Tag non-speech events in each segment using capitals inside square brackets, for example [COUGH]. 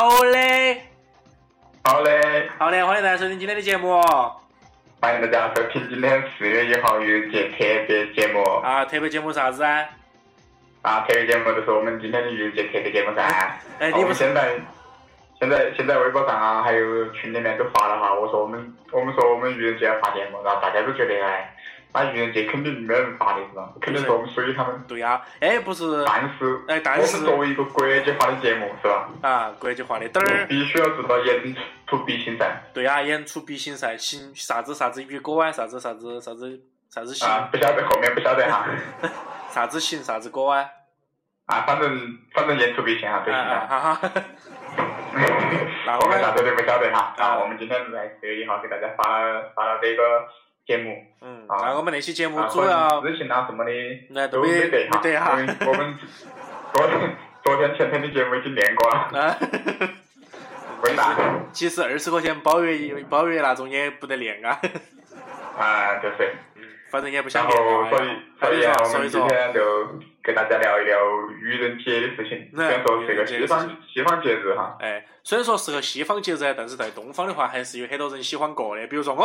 好嘞，好嘞，好嘞，欢迎大家收听今天的节目欢迎大家收听今天四月一号愚人节特别节目啊！特别节目啥子啊？啊！特别节目就是我们今天的愚人节特别节目噻。[LAUGHS] 哎，我你们现在现在现在微博上啊，还有群里面都发了哈，我说我们我们说我们愚人节要发节目，然后大家都觉得哎，那愚人节肯定没人发的是吧？肯定是我们水他们。对呀、哎，不是但是，哎但是我们作为一个国际化的节目是吧？啊，国际化的等儿，必须要做到言出必行噻。对呀、演出必行噻，行啥子啥子雨果啊，啥子啥子啥子啥子行，啊，不晓得后面不晓得哈。[LAUGHS] 啥子行啥子果啊，啊，反正反正言出必行哈，对啊行了。啊哈哈，[LAUGHS] 那我们啥子都不晓得哈。啊啊，我们今天在十月一号给大家发了发了这个节目。嗯，啊那我们那期节目啊，主要资讯啊什么的那都都没得哈，没得哈我们昨天昨天前天的节目已经练过了，啊？其实二十块钱包月包月那种也不得练啊，啊，就是。嗯，反正也不想练啊所以所以啊，我们今所以说，天就给大家聊一聊愚人节的事情。虽嗯然说是个西方西方节日哈，哎，虽然说是个西方节日，但是在东方的话，还是有很多人喜欢过的，比如说我，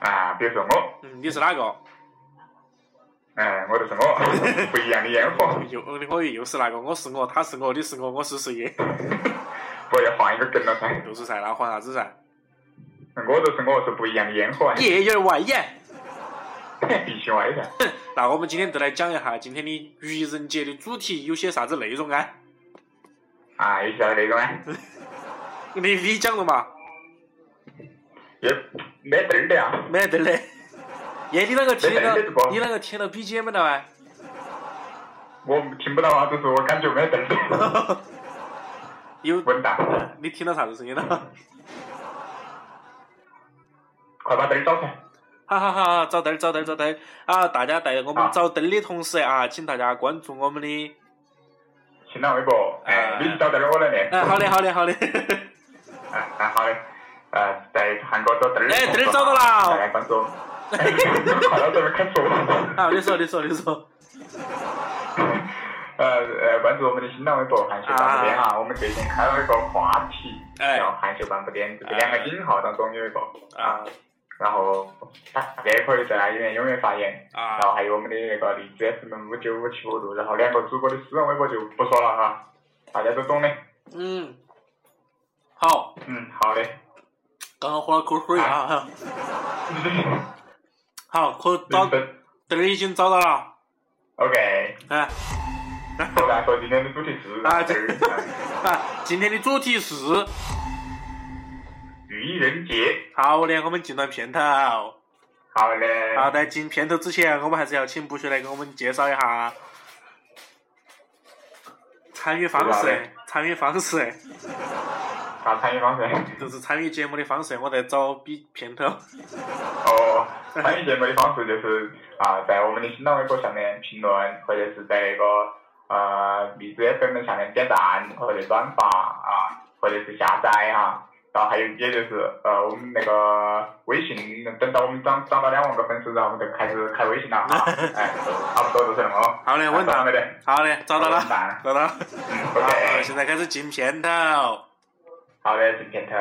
啊，比如说我，嗯，你是哪个？哎，我就是我，[LAUGHS] 不一样的烟火，又我又是那个，我是我，他是我，你是我，我是谁？[LAUGHS] 不要换一个梗了噻。就是噻，那换啥子噻？我就是我，是不一样的烟火啊，夜夜外眼。[LAUGHS] 必须歪噻。那我们今天就来讲一下今天的愚人节的主题有些啥子内容啊？啊，有些那种啊，你你讲了嘛？也没得儿的啊。没得的。耶，你啷个听到？你啷个听到 BGM 了啊？我听不到啊，只是我感觉没得！[LAUGHS] 你听到啥子声音了？快把灯儿找出来。好好好好，找灯儿找灯儿找灯儿啊！大家在我们找灯的同时啊，请大家关注我们的。新浪微博，哎啊，你找灯儿我来念。哎，好的好的好的。哎哎，好的。[LAUGHS] 呃，在韩国找灯儿。哎灯儿找到了大家关注。哎快到这边开说。好，你说你说你说。呃 [LAUGHS] 呃，关注我们的新浪微博“韩秀半步颠”啊，我们最近开了一个话题，哎叫“韩秀半步颠”，这两个引号当中有一个啊然后大家也可以在那里面踊跃发言，啊然后还有我们的那个荔枝 FM 五九五七五六，然后两个主播的私人微博就不说了哈，大家都懂的。嗯。好，嗯，好的。刚刚喝了口水啊。[LAUGHS] 好，可找灯儿已经找到了。OK，哎。说来说今天的主题是啊这 [LAUGHS] 啊，今天的主题是愚人节。好嘞，我们进段片头。好嘞。好，在进片头之前，我们还是要请不学来给我们介绍一下参与方式。参与方式啥参与方式？就是参与节目的方式，我在找比片头。哦，参与节目的方式就是啊，在我们的新浪微博下面评论，或者是在那个呃荔枝 FM 下面点赞或者转发啊，或者是下载哈。然后还有，也就是呃，我们那个微信，等到我们涨涨到两万个粉丝，然后我们就开始开微信了啊。[LAUGHS] 哎，差不多就是那么。好的，稳当没得。好嘞，找到了。找到了。，，OK。现在开始进片头。好的，进片头。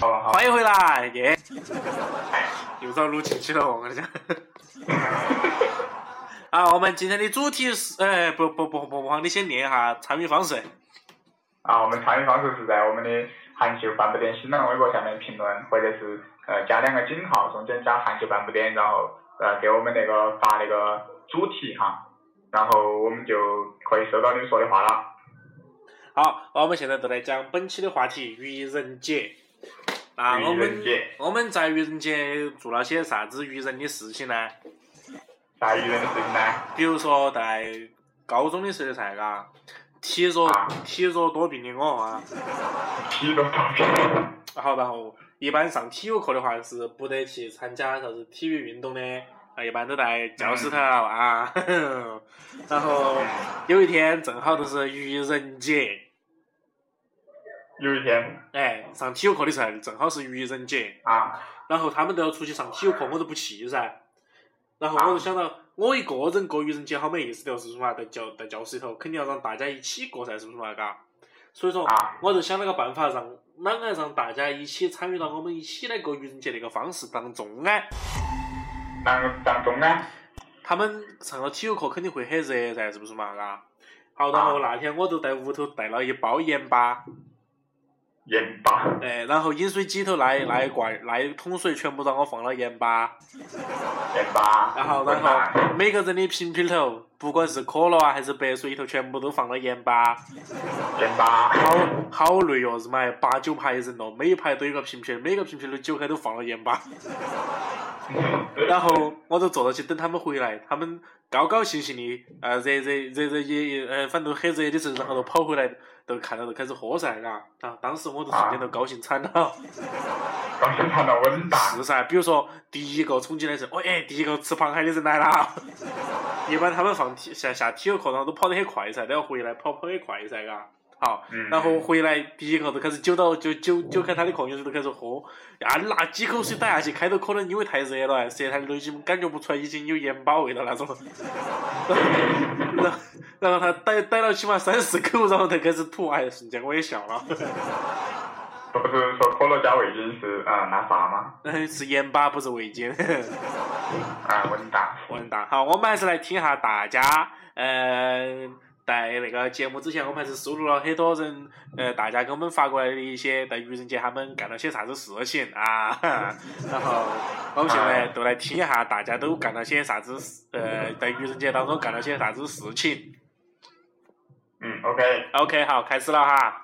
好好。欢迎回来，耶！[LAUGHS] 又遭录进去了，我跟你讲。[LAUGHS] 啊，我们今天的主题是，哎，不不不不不，你先念一下参与方式。啊，我们参与方式是在我们的韩秀发布点新浪微博下面评论，或者是呃加两个井号，中间加韩秀半步点，然后呃给我们那个发那个主题哈，然后我们就可以收到你说的话了。好，我们现在就来讲本期的话题——愚人节。那我愚们人节我们在愚人节做了些啥子愚人的事情呢？啥愚人的事情呢？比如说在高中的时候噻，嘎，体弱啊体弱多病的我啊，[LAUGHS] 体弱多病。[LAUGHS] 好，然后一般上体育课的话是不得去参加啥子体育运动的，啊，一般都在教室头啊。[LAUGHS] 然后有一天正好就是愚人节，有一天哎，上体育课的时候正好是愚人节，啊，然后他们都要出去上体育课，我都不去噻。然后我就想到，我一个人过愚人节好没意思的，是不是嘛？在教在教室里头，肯定要让大家一起过噻，是不是嘛？嘎。所以说，啊我就想了个办法，让啷个让大家一起参与到我们一起来过愚人节那个方式当中哎。当当中呢，他们上了体育课肯定会很热噻，是不是嘛？嘎。好，然后那天我就在屋头带了一包盐巴，盐巴，哎，然后饮水机头那一那一罐那一桶水全部让我放了盐巴，盐巴，然后然后每个人的瓶瓶头，不管是可乐啊还是白水里头，全部都放了盐巴，盐巴，好好累哦，日妈八九排人咯，每一排都有个瓶瓶，每个瓶瓶的酒开都放了盐巴，[LAUGHS] 然后我就坐到去等他们回来，他们高高兴兴的，呃，热热热热也呃，反正很热的时候，然后就跑回来，都看到就开始喝噻，嘎，啊，当时我就瞬间都高兴惨了。高兴惨了，[LAUGHS] 稳当，是噻，比如说第一个冲进来是，哦哎，第一个吃螃蟹的人来了。[LAUGHS] 一般他们放体下下体育课，然后都跑得很快噻，都要回来跑跑得快噻，嘎。好，嗯然后回来第一个就开始揪到就揪揪开他的矿泉水都开始喝，呀，拿几口水打下去，开头可能因为太热了，舌苔都已经感觉不出来已经有盐巴味道那种。然后然后他逮逮了起码三四口，然后才开始吐，哎，瞬间我也笑了。不是说可乐加味精是啊那啥吗？嗯，是盐巴不是味精。[LAUGHS] 啊，稳当，稳当。好，我们还是来听一下大家，呃，在那个节目之前，我们还是收录了很多人，呃，大家给我们发过来的一些在愚人节他们干了些啥子事情啊。[LAUGHS] 然后我们现在都来听一下，大家都干了些啥子事，呃，在愚人节当中干了些啥子事情。嗯，OK。OK，好，开始了哈。